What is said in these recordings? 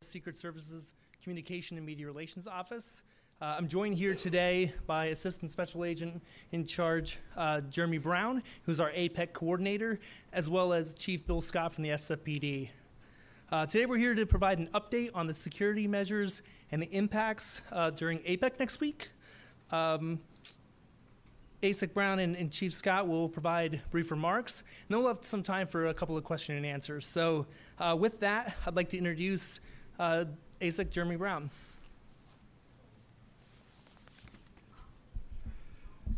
Secret Service's Communication and Media Relations Office. Uh, I'm joined here today by Assistant Special Agent in charge uh, Jeremy Brown, who's our APEC coordinator, as well as Chief Bill Scott from the SFPD. Uh, today we're here to provide an update on the security measures and the impacts uh, during APEC next week. Um, ASAC Brown and, and, Chief Scott will provide brief remarks, and then we'll have some time for a couple of question and answers. So, uh, with that, I'd like to introduce uh, ASAC Jeremy Brown.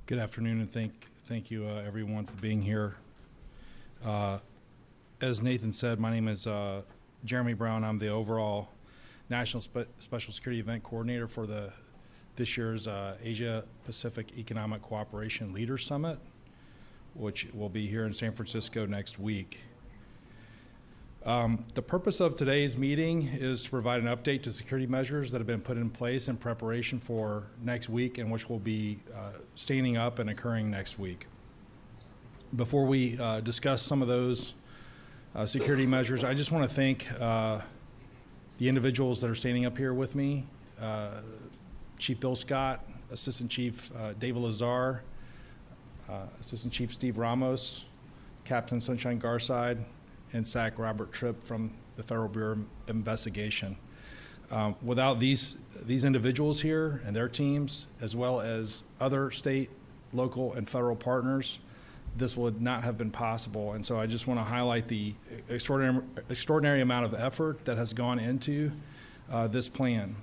Good afternoon, and thank thank you uh, everyone for being here. Uh, as Nathan said, my name is uh, Jeremy Brown. I'm the overall National Spe- Special Security Event Coordinator for the this year's uh, Asia Pacific Economic Cooperation Leaders Summit, which will be here in San Francisco next week. Um, the purpose of today's meeting is to provide an update to security measures that have been put in place in preparation for next week and which will be uh, standing up and occurring next week. Before we uh, discuss some of those uh, security measures, I just want to thank uh, the individuals that are standing up here with me uh, Chief Bill Scott, Assistant Chief uh, David Lazar, Assistant Chief Steve Ramos, Captain Sunshine Garside, and SAC Robert Tripp from the Federal Bureau of Investigation. Um, without these these individuals here and their teams, as well as other state, local, and federal partners, this would not have been possible. And so I just want to highlight the extraordinary, extraordinary amount of effort that has gone into uh, this plan.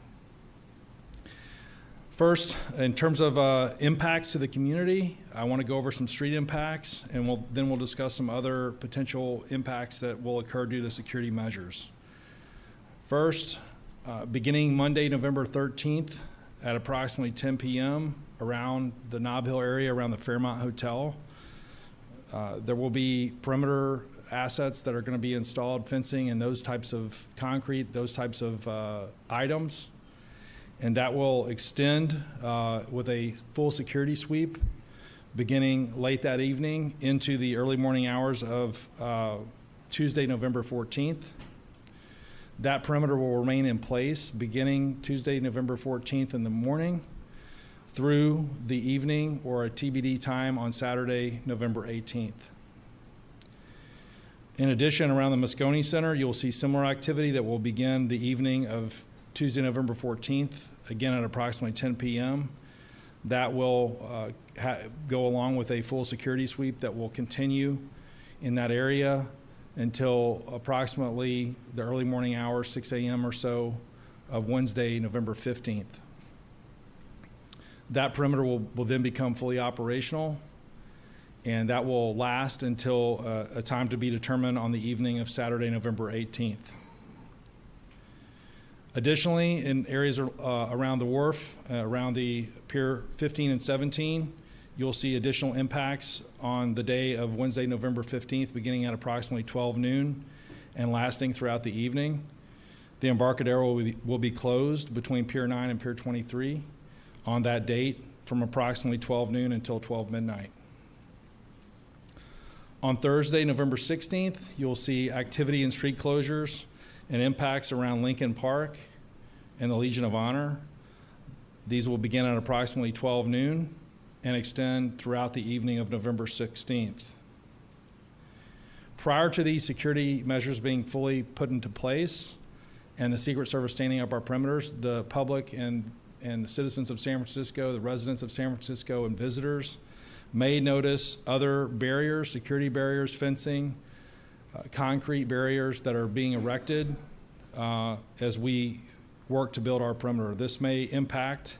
First, in terms of uh, impacts to the community, I want to go over some street impacts, and we'll, then we'll discuss some other potential impacts that will occur due to security measures. First, uh, beginning Monday, November 13th at approximately 10 p.m. around the Nob Hill area, around the Fairmont Hotel, uh, there will be perimeter assets that are going to be installed, fencing and those types of concrete, those types of uh, items and that will extend uh, with a full security sweep beginning late that evening into the early morning hours of uh, Tuesday, November 14th. That perimeter will remain in place beginning Tuesday, November 14th in the morning through the evening or a TBD time on Saturday, November 18th. In addition, around the Moscone Center, you'll see similar activity that will begin the evening of Tuesday, November 14th, again at approximately 10 p.m. That will uh, ha- go along with a full security sweep that will continue in that area until approximately the early morning hours, 6 a.m. or so, of Wednesday, November 15th. That perimeter will, will then become fully operational, and that will last until uh, a time to be determined on the evening of Saturday, November 18th. Additionally, in areas uh, around the wharf, uh, around the Pier 15 and 17, you'll see additional impacts on the day of Wednesday, November 15th, beginning at approximately 12 noon and lasting throughout the evening. The Embarcadero will be, will be closed between Pier 9 and Pier 23 on that date from approximately 12 noon until 12 midnight. On Thursday, November 16th, you'll see activity and street closures and impacts around Lincoln Park and the Legion of Honor. These will begin at approximately 12 noon and extend throughout the evening of November 16th. Prior to these security measures being fully put into place and the Secret Service standing up our perimeters, the public and, and the citizens of San Francisco, the residents of San Francisco, and visitors may notice other barriers, security barriers, fencing, concrete barriers that are being erected uh, as we work to build our perimeter. This may impact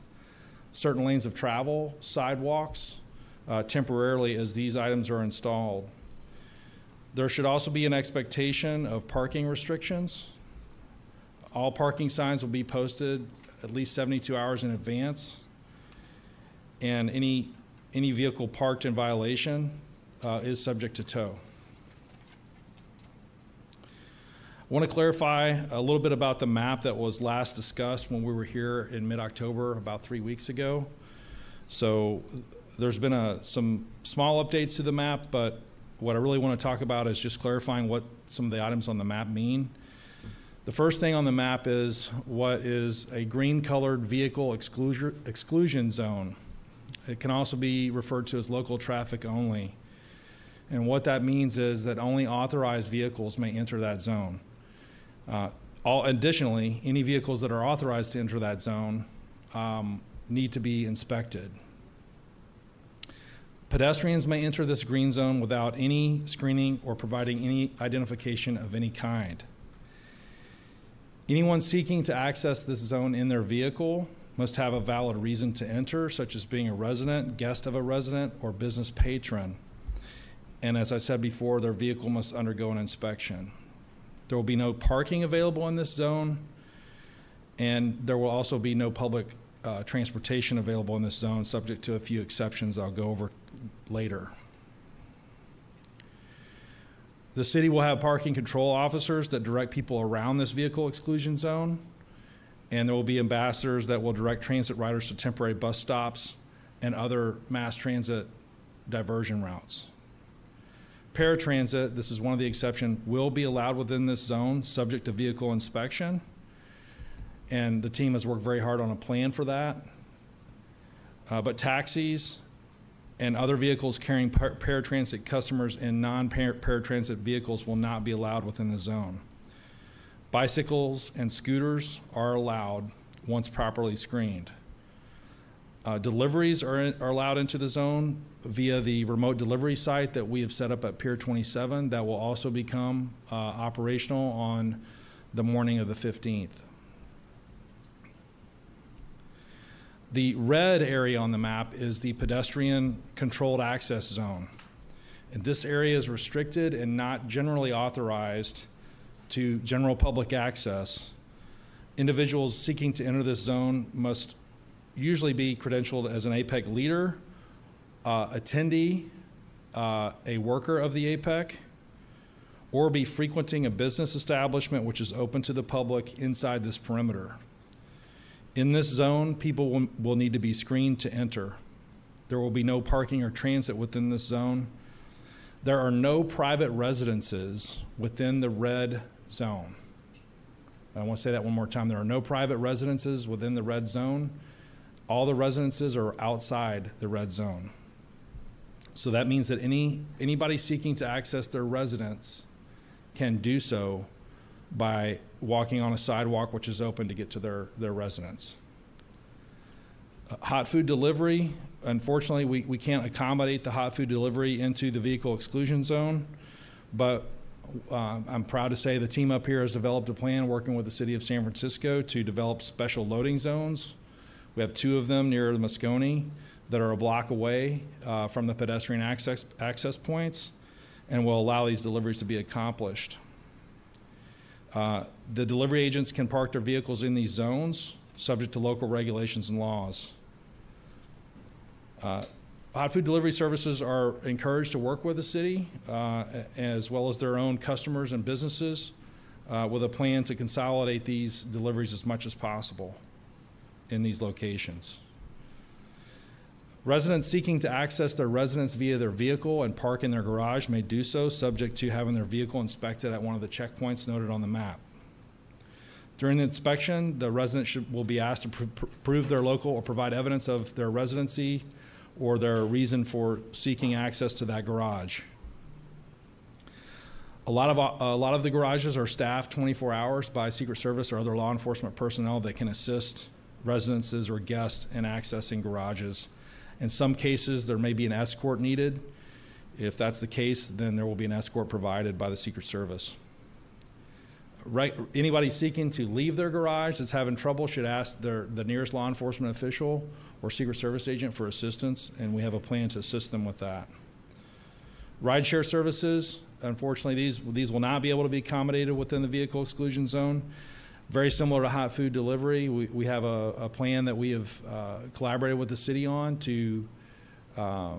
certain lanes of travel, sidewalks, uh, temporarily as these items are installed. There should also be an expectation of parking restrictions. All parking signs will be posted at least 72 hours in advance, and any any vehicle parked in violation uh, is subject to tow. I want to clarify a little bit about the map that was last discussed when we were here in mid-October, about three weeks ago. So there's been a, some small updates to the map, but what I really want to talk about is just clarifying what some of the items on the map mean. The first thing on the map is what is a green-colored vehicle exclusion, exclusion zone. It can also be referred to as local traffic only. And what that means is that only authorized vehicles may enter that zone. Uh, all, additionally, any vehicles that are authorized to enter that zone um, need to be inspected. Pedestrians may enter this green zone without any screening or providing any identification of any kind. Anyone seeking to access this zone in their vehicle must have a valid reason to enter, such as being a resident, guest of a resident, or business patron. And as I said before, their vehicle must undergo an inspection. There will be no parking available in this zone, and there will also be no public uh, transportation available in this zone, subject to a few exceptions I'll go over later. The city will have parking control officers that direct people around this vehicle exclusion zone, and there will be ambassadors that will direct transit riders to temporary bus stops and other mass transit diversion routes. Paratransit, this is one of the exceptions, will be allowed within this zone, subject to vehicle inspection. And the team has worked very hard on a plan for that. Uh, but taxis and other vehicles carrying par- paratransit customers in non-paratransit vehicles will not be allowed within the zone. Bicycles and scooters are allowed once properly screened. Uh, deliveries are, in- are allowed into the zone via the remote delivery site that we have set up at Pier 27. That will also become uh, operational on the morning of the 15th. The red area on the map is the pedestrian controlled access zone. And this area is restricted and not generally authorized to general public access. Individuals seeking to enter this zone must usually be credentialed as an APEC leader, uh, attendee, uh, a worker of the APEC, or be frequenting a business establishment which is open to the public inside this perimeter. In this zone, people will, will need to be screened to enter. There will be no parking or transit within this zone. There are no private residences within the red zone. I want to say that one more time. There are no private residences within the red zone. All the residences are outside the red zone. So that means that any anybody seeking to access their residence can do so by walking on a sidewalk which is open to get to their, their residence. Hot food delivery, unfortunately, we, we can't accommodate the hot food delivery into the vehicle exclusion zone, but uh, I'm proud to say the team up here has developed a plan working with the city of San Francisco to develop special loading zones. We have two of them near the Moscone that are a block away uh, from the pedestrian access, access points and will allow these deliveries to be accomplished. Uh, the delivery agents can park their vehicles in these zones, subject to local regulations and laws. Uh, hot food delivery services are encouraged to work with the city, uh, as well as their own customers and businesses, uh, with a plan to consolidate these deliveries as much as possible in these locations. Residents seeking to access their residence via their vehicle and park in their garage may do so, subject to having their vehicle inspected at one of the checkpoints noted on the map. During the inspection, the resident should, will be asked to pr- pr- prove their local or provide evidence of their residency or their reason for seeking access to that garage. A lot of a lot of the garages are staffed 24 hours by Secret Service or other law enforcement personnel that can assist residences or guests in accessing garages. In some cases, there may be an escort needed. If that's the case, then there will be an escort provided by the Secret Service. Right, anybody seeking to leave their garage that's having trouble should ask their, the nearest law enforcement official or Secret Service agent for assistance, and we have a plan to assist them with that. Rideshare services, unfortunately, these, these will not be able to be accommodated within the vehicle exclusion zone. Very similar to hot food delivery, we, we have a, a plan that we have uh, collaborated with the city on to uh,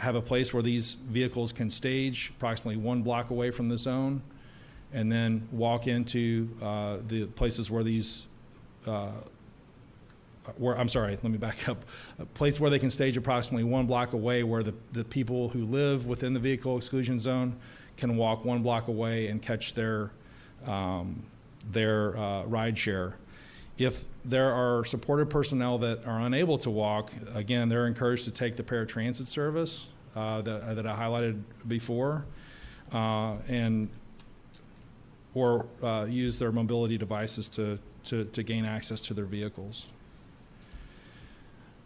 have a place where these vehicles can stage approximately one block away from the zone and then walk into uh, the places where these, uh, where, I'm sorry, let me back up. A place where they can stage approximately one block away where the, the people who live within the vehicle exclusion zone can walk one block away and catch their um, their uh, ride share. If there are supported personnel that are unable to walk, again, they're encouraged to take the paratransit service uh, that, that I highlighted before, uh, and or uh, use their mobility devices to, to, to gain access to their vehicles.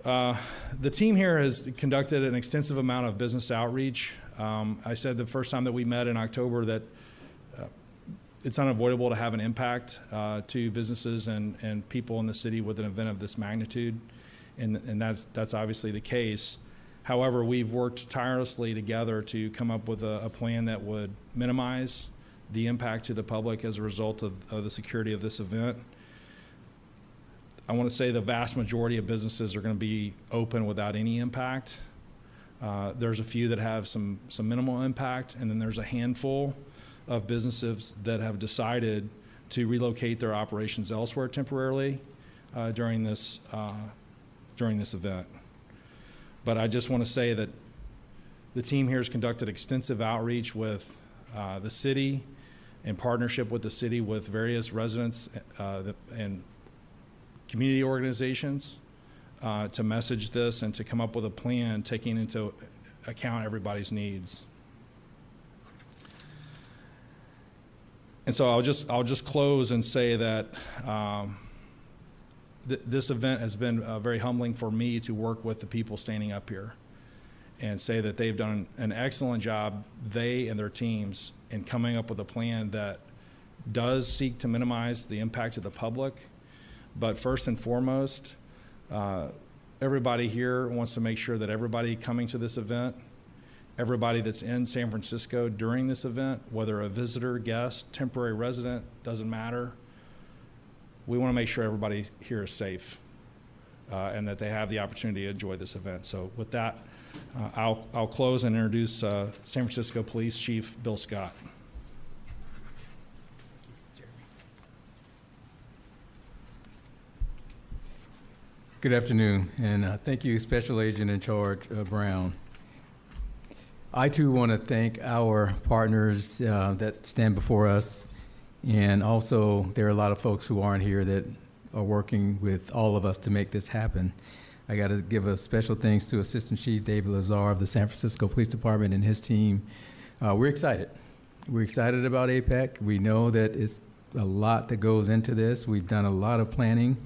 Uh, the team here has conducted an extensive amount of business outreach. Um, I said the first time that we met in October that uh, it's unavoidable to have an impact uh, to businesses and, and people in the city with an event of this magnitude, and, and that's, that's obviously the case. However, we've worked tirelessly together to come up with a, a plan that would minimize the impact to the public as a result of, of the security of this event. I want to say the vast majority of businesses are going to be open without any impact. Uh, there's a few that have some, some minimal impact, and then there's a handful of businesses that have decided to relocate their operations elsewhere temporarily uh, during this uh, during this event. But I just want to say that the team here has conducted extensive outreach with uh, the city, in partnership with the city, with various residents uh, and community organizations uh, to message this and to come up with a plan taking into account everybody's needs. And so I'll just I'll just close and say that um, th- this event has been uh, very humbling for me to work with the people standing up here and say that they've done an excellent job, they and their teams, in coming up with a plan that does seek to minimize the impact to the public. But first and foremost, uh, everybody here wants to make sure that everybody coming to this event, everybody that's in San Francisco during this event, whether a visitor, guest, temporary resident, doesn't matter, we want to make sure everybody here is safe uh, and that they have the opportunity to enjoy this event. So with that, uh, I'll, I'll close and introduce uh, San Francisco Police Chief Bill Scott. Good afternoon, and uh, thank you, Special Agent in Charge uh, Brown. I too want to thank our partners uh, that stand before us, and also there are a lot of folks who aren't here that are working with all of us to make this happen. I got to give a special thanks to Assistant Chief David Lazar of the San Francisco Police Department and his team. Uh, we're excited. We're excited about APEC. We know that it's a lot that goes into this. We've done a lot of planning.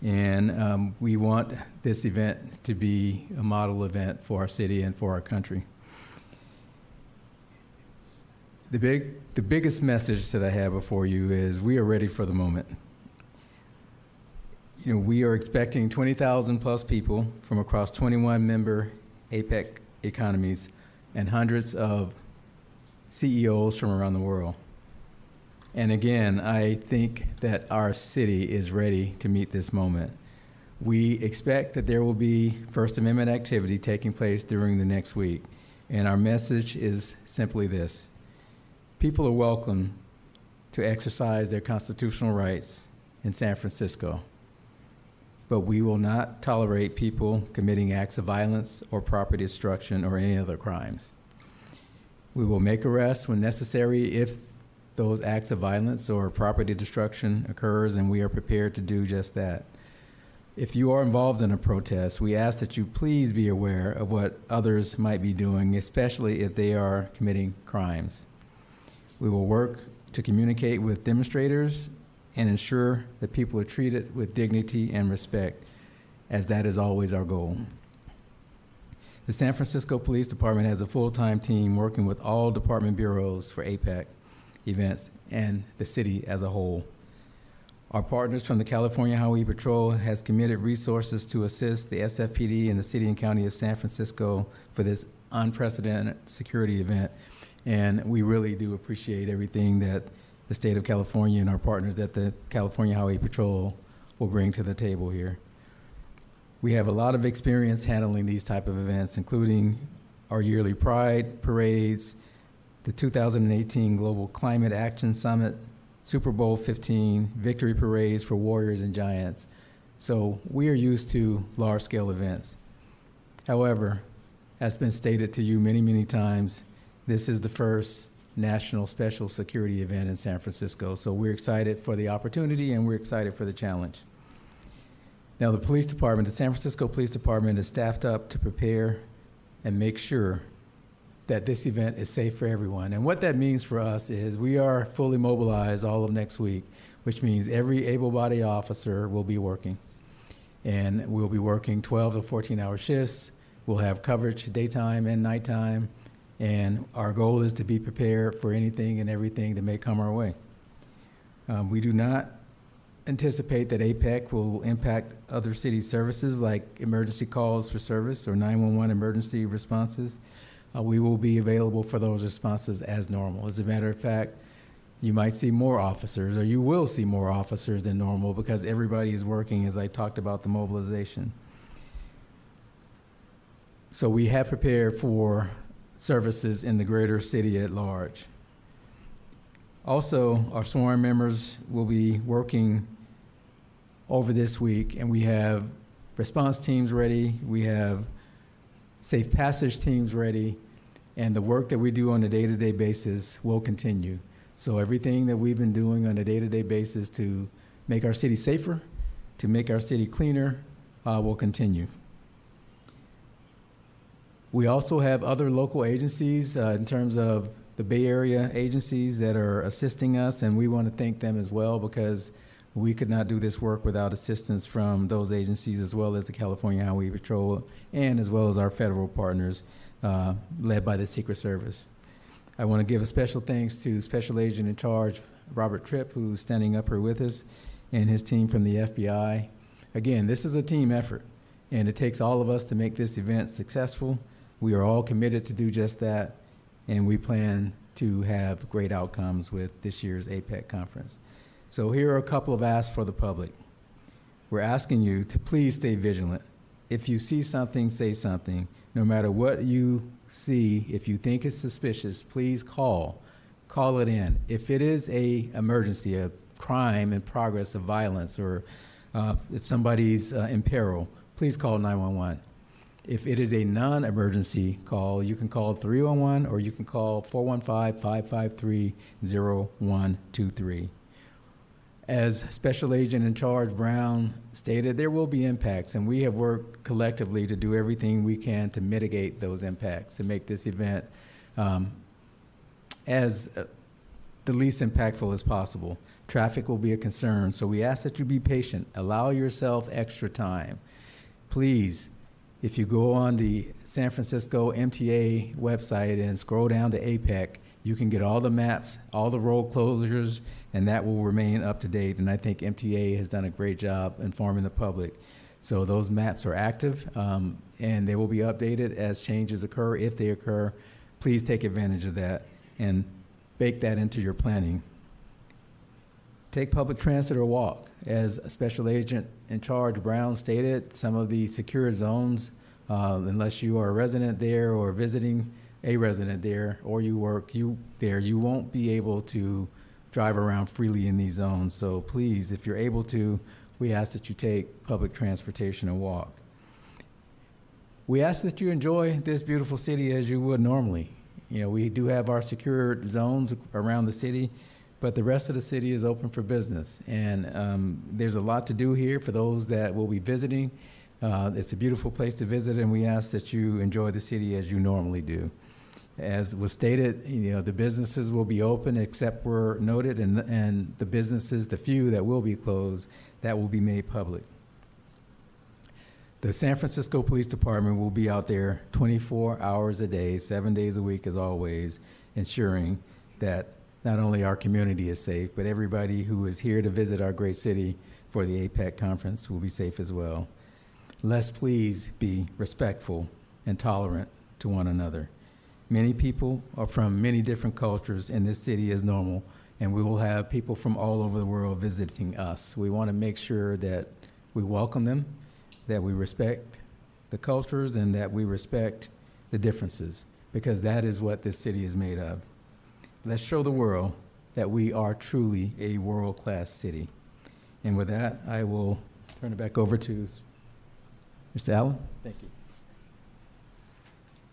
And um, we want this event to be a model event for our city and for our country. The, big, the biggest message that I have before you is we are ready for the moment. You know, we are expecting 20,000 plus people from across 21 member APEC economies and hundreds of CEOs from around the world. And again, I think that our city is ready to meet this moment. We expect that there will be First Amendment activity taking place during the next week. And our message is simply this people are welcome to exercise their constitutional rights in San Francisco. But we will not tolerate people committing acts of violence or property destruction or any other crimes. We will make arrests when necessary if those acts of violence or property destruction occurs, and we are prepared to do just that. If you are involved in a protest, we ask that you please be aware of what others might be doing, especially if they are committing crimes. We will work to communicate with demonstrators and ensure that people are treated with dignity and respect, as that is always our goal. The San Francisco Police Department has a full time team working with all department bureaus for APEC events and the city as a whole. Our partners from the California Highway Patrol has committed resources to assist the SFPD and the city and county of San Francisco for this unprecedented security event. And we really do appreciate everything that the state of California and our partners at the California Highway Patrol will bring to the table here. We have a lot of experience handling these type of events, including our yearly pride parades, the 2018 Global Climate Action Summit, Super Bowl 50, victory parades for Warriors and Giants. So we are used to large scale events. However, as been stated to you many, many times, this is the first national special security event in San Francisco. So we're excited for the opportunity and we're excited for the challenge. Now, the police department, the San Francisco Police Department is staffed up to prepare and make sure that this event is safe for everyone. And what that means for us is we are fully mobilized all of next week, which means every able bodied officer will be working. And we'll be working 12 to 14 hour shifts. We'll have coverage daytime and nighttime. And our goal is to be prepared for anything and everything that may come our way. Um, we do not anticipate that APEC will impact other city services like emergency calls for service or 911 emergency responses. Uh, we will be available for those responses as normal. As a matter of fact, you might see more officers, or you will see more officers than normal because everybody is working, as I talked about the mobilization. So we have prepared for services in the greater city at large. Also, our sworn members will be working over this week, and we have response teams ready, we have safe passage teams ready, and the work that we do on a day-to-day basis will continue. So everything that we've been doing on a day-to-day basis to make our city safer, to make our city cleaner, uh, will continue. We also have other local agencies uh, in terms of the Bay Area agencies that are assisting us, and we want to thank them as well because we could not do this work without assistance from those agencies as well as the California Highway Patrol and as well as our federal partners uh, led by the Secret Service. I want to give a special thanks to Special Agent in Charge Robert Tripp, who's standing up here with us, and his team from the FBI. Again, this is a team effort, and it takes all of us to make this event successful. We are all committed to do just that, and we plan to have great outcomes with this year's APEC conference. So here are a couple of asks for the public. We're asking you to please stay vigilant. If you see something, say something. No matter what you see, if you think it's suspicious, please call. Call it in. If it is a emergency, a crime in progress of violence, or uh, if somebody's uh, in peril, please call 911. If it is a non emergency call, you can call 311 or you can call 415 553 0123. As Special Agent in Charge Brown stated, there will be impacts, and we have worked collectively to do everything we can to mitigate those impacts, and make this event um, as uh, the least impactful as possible. Traffic will be a concern, so we ask that you be patient. Allow yourself extra time. Please, if you go on the San Francisco MTA website and scroll down to APEC, you can get all the maps, all the road closures, and that will remain up to date. And I think MTA has done a great job informing the public. So those maps are active, um, and they will be updated as changes occur. If they occur, please take advantage of that and bake that into your planning. Take public transit or walk. As Special Agent in Charge Brown stated, some of the secure zones, uh, unless you are a resident there or visiting a resident there or you work you there, you won't be able to drive around freely in these zones. So please, if you're able to, we ask that you take public transportation and walk. We ask that you enjoy this beautiful city as you would normally. You know, we do have our secure zones around the city, but the rest of the city is open for business. And um, there's a lot to do here for those that will be visiting. Uh, it's a beautiful place to visit, and we ask that you enjoy the city as you normally do. As was stated, you know, the businesses will be open except where noted, and, and the businesses, the few that will be closed, that will be made public. The San Francisco Police Department will be out there 24 hours a day, seven days a week, as always, ensuring that not only our community is safe, but everybody who is here to visit our great city for the APEC conference will be safe as well. Let's please be respectful and tolerant to one another. Many people are from many different cultures, and this city is normal, and we will have people from all over the world visiting us. We want to make sure that we welcome them, that we respect the cultures, and that we respect the differences, because that is what this city is made of. Let's show the world that we are truly a world class city. And with that, I will turn it back over to Mr. Allen. Thank you.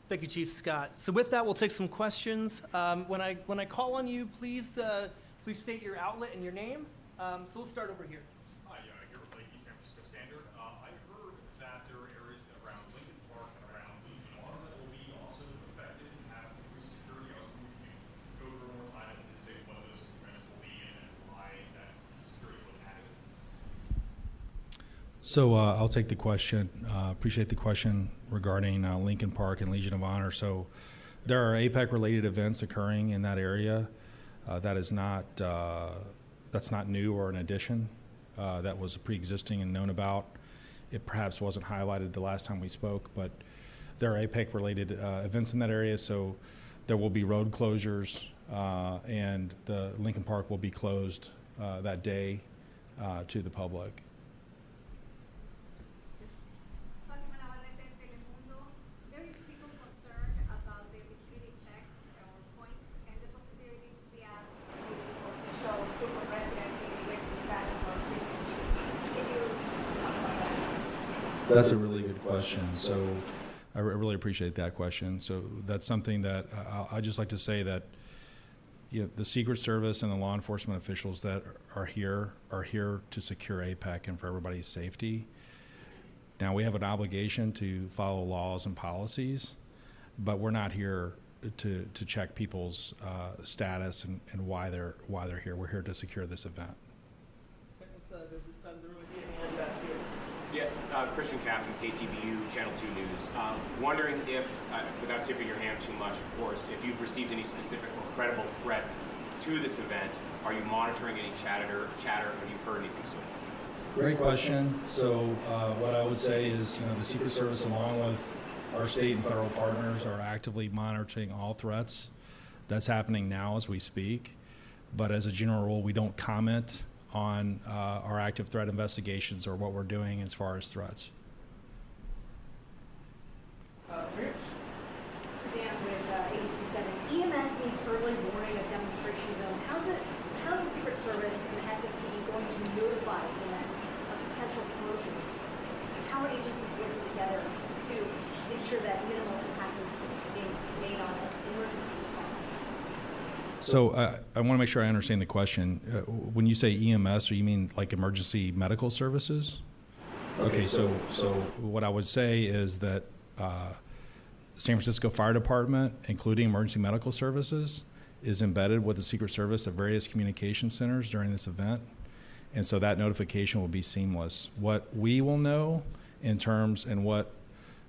Thank you, Chief Scott. So with that, we'll take some questions. Um, when I when I call on you, please uh, please state your outlet and your name. Um, so we'll start over here. Hi, uh, here with Lakey San Francisco Standard. Uh, I heard that there are areas around Lincoln Park and around Legion Lawn that will be also affected and have increased security. I was wondering if you could go through one more time and say what those events will be and why that security was added. So uh, I'll take the question. Uh, appreciate the question regarding uh, Lincoln Park and Legion of Honor. So there are APEC-related events occurring in that area. Uh, that is not uh, that's not new or an addition. Uh, that was pre-existing and known about. It perhaps wasn't highlighted the last time we spoke, but there are APEC-related uh, events in that area. So there will be road closures, and the Lincoln Park will be closed that day to the public. Fátima Navarrete, Telemundo. There is people concerned about the security checks or points and the possibility to be asked to show proof of residency, immigration status, or citizenship. Can you talk about that? That's a really good question. So I really appreciate that question. So that's something that I, I just like to say that you know, the Secret Service and the law enforcement officials that are here are here to secure APEC and for everybody's safety. Now we have an obligation to follow laws and policies, but we're not here to, to check people's uh, status and, and why they're why they're here. We're here to secure this event. Let's, uh, this side of the room, see any hand back here. Yeah, uh, Christian Kaplan, KTVU, Channel 2 News. Um, wondering if, uh, without tipping your hand too much, of course, if you've received any specific or credible threats to this event, are you monitoring any chatter? Chatter? Have you heard anything so far? Great question. So uh, what I would say is, you know, the Secret Service, along with our state and federal partners, are actively monitoring all threats. That's happening now as we speak. But as a general rule, we don't comment on uh, our active threat investigations or what we're doing as far as threats. Uh. Suzanne with uh, ABC 7. EMS needs early warning of demonstration zones. How's it, how's the Secret Service and SFPD going to notify EMS of potential closures? How are agencies working together to ensure that minimal impact is being made on emergency response plans? So uh, I want to make sure I understand the question. Uh, when you say EMS, or you mean like emergency medical services? Okay, so so what I would say is that uh, San Francisco Fire Department, including emergency medical services, is embedded with the Secret Service at various communication centers during this event, and so that notification will be seamless. What we will know in terms and what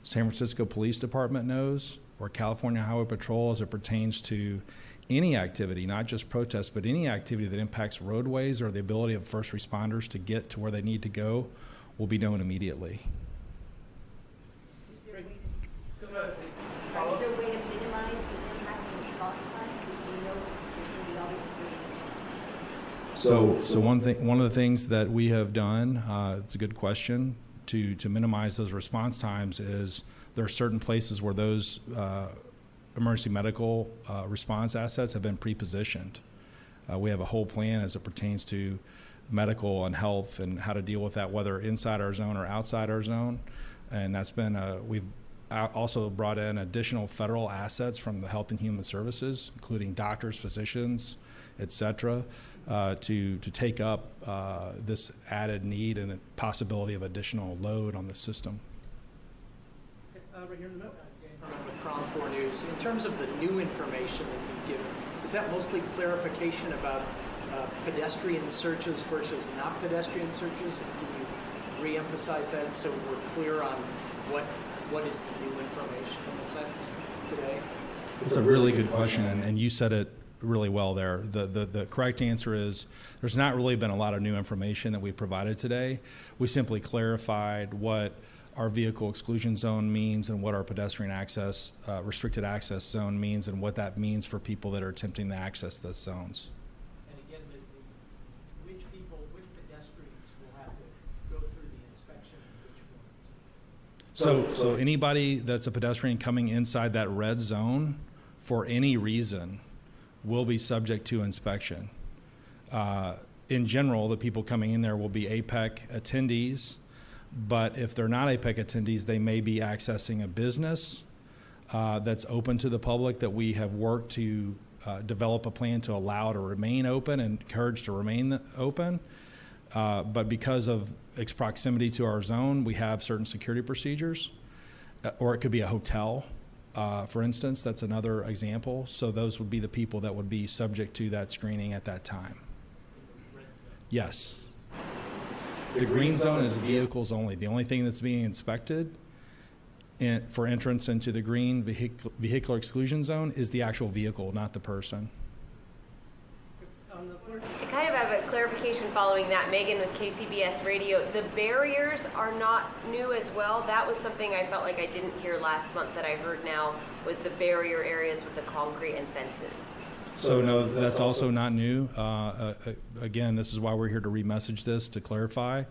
San Francisco Police Department knows, or California Highway Patrol as it pertains to any activity, not just protests, but any activity that impacts roadways or the ability of first responders to get to where they need to go, will be known immediately. Great. Go ahead, please. Right, Follow Is up. there a way to minimize the impact on response times? Because we know there's going to be obviously. So, so one thing, one of the things that we have done, uh, it's a good question, to, to minimize those response times is there are certain places where those uh, emergency medical uh, response assets have been pre-positioned. Uh, we have a whole plan as it pertains to medical and health and how to deal with that, whether inside our zone or outside our zone. And that's been, uh, we've also brought in additional federal assets from the Health and Human Services, including doctors, physicians, et cetera, uh, to, to take up uh, this added need and possibility of additional load on the system. Uh, right here in the middle. With KRON 4 News. In terms of the new information that you've given, is that mostly clarification about uh, pedestrian searches versus not pedestrian searches? Can you re-emphasize that so we're clear on what, what is the new information in a sense today? It's a really good question, and, and you said it really well there. The, the, the correct answer is there's not really been a lot of new information that we provided today. We simply clarified what our vehicle exclusion zone means and what our pedestrian access, uh, restricted access zone means and what that means for people that are attempting to access those zones. And again, the, the, which people, which pedestrians will have to go through the inspection? So, so anybody that's a pedestrian coming inside that red zone for any reason will be subject to inspection. Uh, in general, the people coming in there will be APEC attendees, but if they're not APEC attendees, they may be accessing a business uh, that's open to the public that we have worked to uh, develop a plan to allow to remain open and encourage to remain open. Uh, but because of its proximity to our zone, we have certain security procedures. Uh, or it could be a hotel, uh, for instance. That's another example. So those would be the people that would be subject to that screening at that time. Yes. The green zone is vehicles only. The only thing that's being inspected in, for entrance into the green vehicular exclusion zone is the actual vehicle, not the person. I kind of have a clarification following that, Megan with KCBS Radio. The barriers are not new as well. That was something I felt like I didn't hear last month that I heard now was the barrier areas with the concrete and fences. So no, that's also not new. Uh, uh, again, this is why we're here to remessage this to clarify.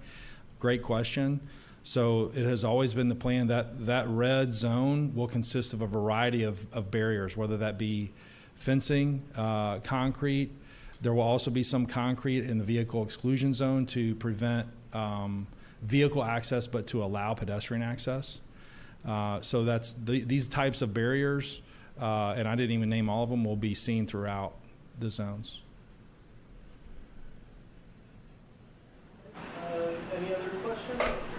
Great question. So it has always been the plan that that red zone will consist of a variety of, of barriers, whether that be fencing, uh, concrete. There will also be some concrete in the vehicle exclusion zone to prevent um, vehicle access, but to allow pedestrian access. Uh, so that's the, these types of barriers, uh, and I didn't even name all of them, will be seen throughout the zones. Uh, any other questions?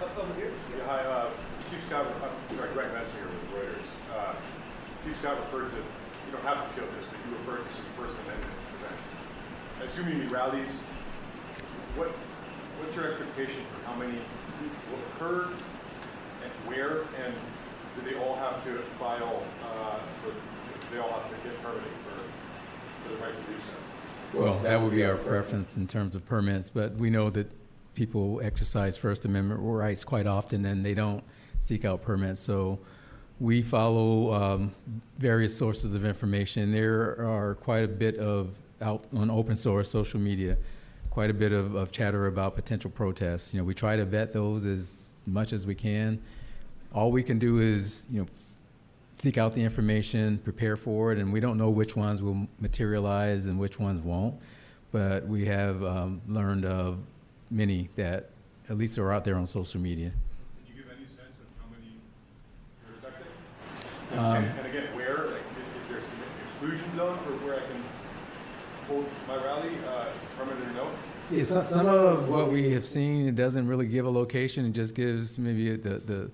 Up over here. Yeah, hi, uh, Chief Scott, I'm sorry, Greg Metzinger with Reuters. Uh, Chief Scott referred to, you don't have to feel this, but you referred to some First Amendment events. I assume you mean rallies. What, what's your expectation for how many will occur and where? And do they all have to file, uh, for, they all have to get permitting for, for the right to do so? Well, that would be our preference in terms of permits, but we know that people exercise First Amendment rights quite often and they don't seek out permits. So we follow um, various sources of information. There are quite a bit of out on open source social media, quite a bit of, of chatter about potential protests. You know, we try to vet those as much as we can. All we can do is, you know, seek out the information, prepare for it, and we don't know which ones will materialize and which ones won't. But we have um, learned of many that at least are out there on social media. Can you give any sense of how many you're expecting? Um, And and again, where, like, is there an exclusion zone for where I can hold my rally, uh, permanent or no? Yeah, some, some of what we have seen, it doesn't really give a location. It just gives maybe the, the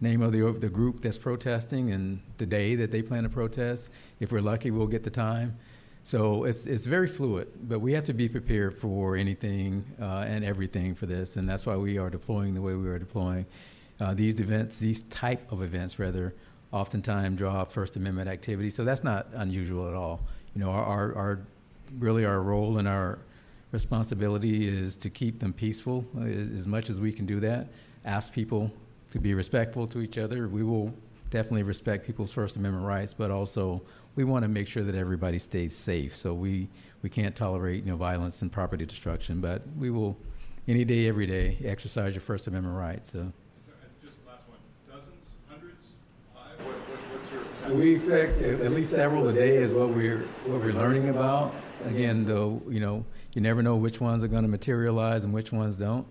name of the, the group that's protesting and the day that they plan to protest. If we're lucky, we'll get the time. So it's, it's very fluid, but we have to be prepared for anything uh, and everything for this, and that's why we are deploying the way we are deploying. Uh, these events, these type of events, rather, oftentimes draw up First Amendment activity, so that's not unusual at all. You know, our, our, our really our role and our responsibility is to keep them peaceful uh, as much as we can do that. Ask people to be respectful to each other. We will definitely respect people's First Amendment rights, but also we want to make sure that everybody stays safe. So we, we can't tolerate you know violence and property destruction, but we will any day, every day exercise your First Amendment rights. So. We expect at at least several a day is what we're what we're learning about. Again, though, you know, you never know which ones are going to materialize and which ones don't.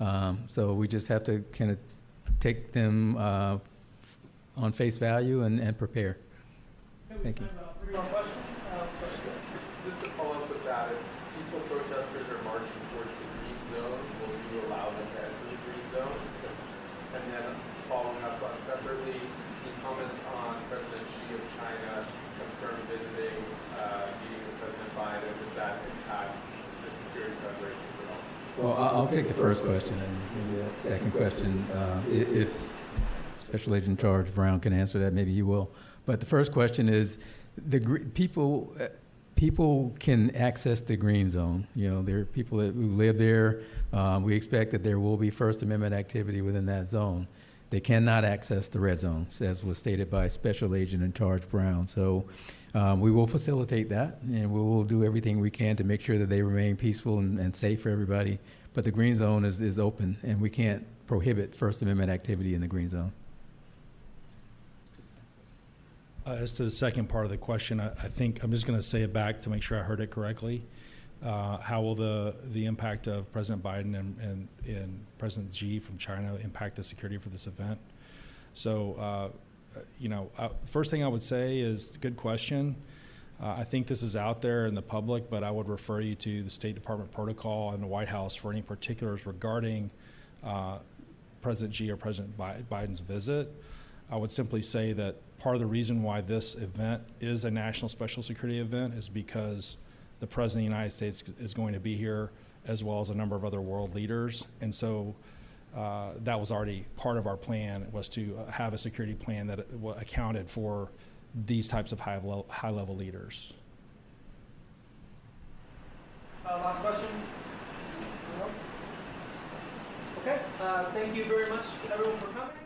Um, so we just have to kind of take them uh, on face value and, and prepare. Thank you. Three more questions. Uh, sorry. Just to follow up with that, if peaceful protesters are marching towards the green zone, will you allow them to enter the green zone? And then following up uh, separately, can you comment on President Xi of China confirmed visiting, uh, meeting with President Biden? Does that impact the security preparations? Well, I'll take the first question and maybe the second question. uh, If Special Agent Charge Brown can answer that, maybe he will. But the first question is, the gr- people, uh, people can access the green zone. You know, there are people that who live there. Uh, We expect that there will be First Amendment activity within that zone. They cannot access the red zones, as was stated by Special Agent in Charge Brown. So um, we will facilitate that, and we will do everything we can to make sure that they remain peaceful and, and safe for everybody. But the green zone is, is open, and we can't prohibit First Amendment activity in the green zone. Uh, as to the second part of the question, I, I think I'm just going to say it back to make sure I heard it correctly. Uh, how will the, the impact of President Biden and, and, and President Xi from China impact the security for this event? So, uh, you know, uh, first thing I would say is, good question. Uh, I think this is out there in the public, but I would refer you to the State Department protocol and the White House for any particulars regarding uh, President Xi or President Bi- Biden's visit. I would simply say that part of the reason why this event is a national special security event is because the President of the United States is going to be here, as well as a number of other world leaders. And so uh, that was already part of our plan, was to uh, have a security plan that uh, accounted for these types of high, level, high level leaders. Uh, last question? Okay, uh, thank you very much everyone for coming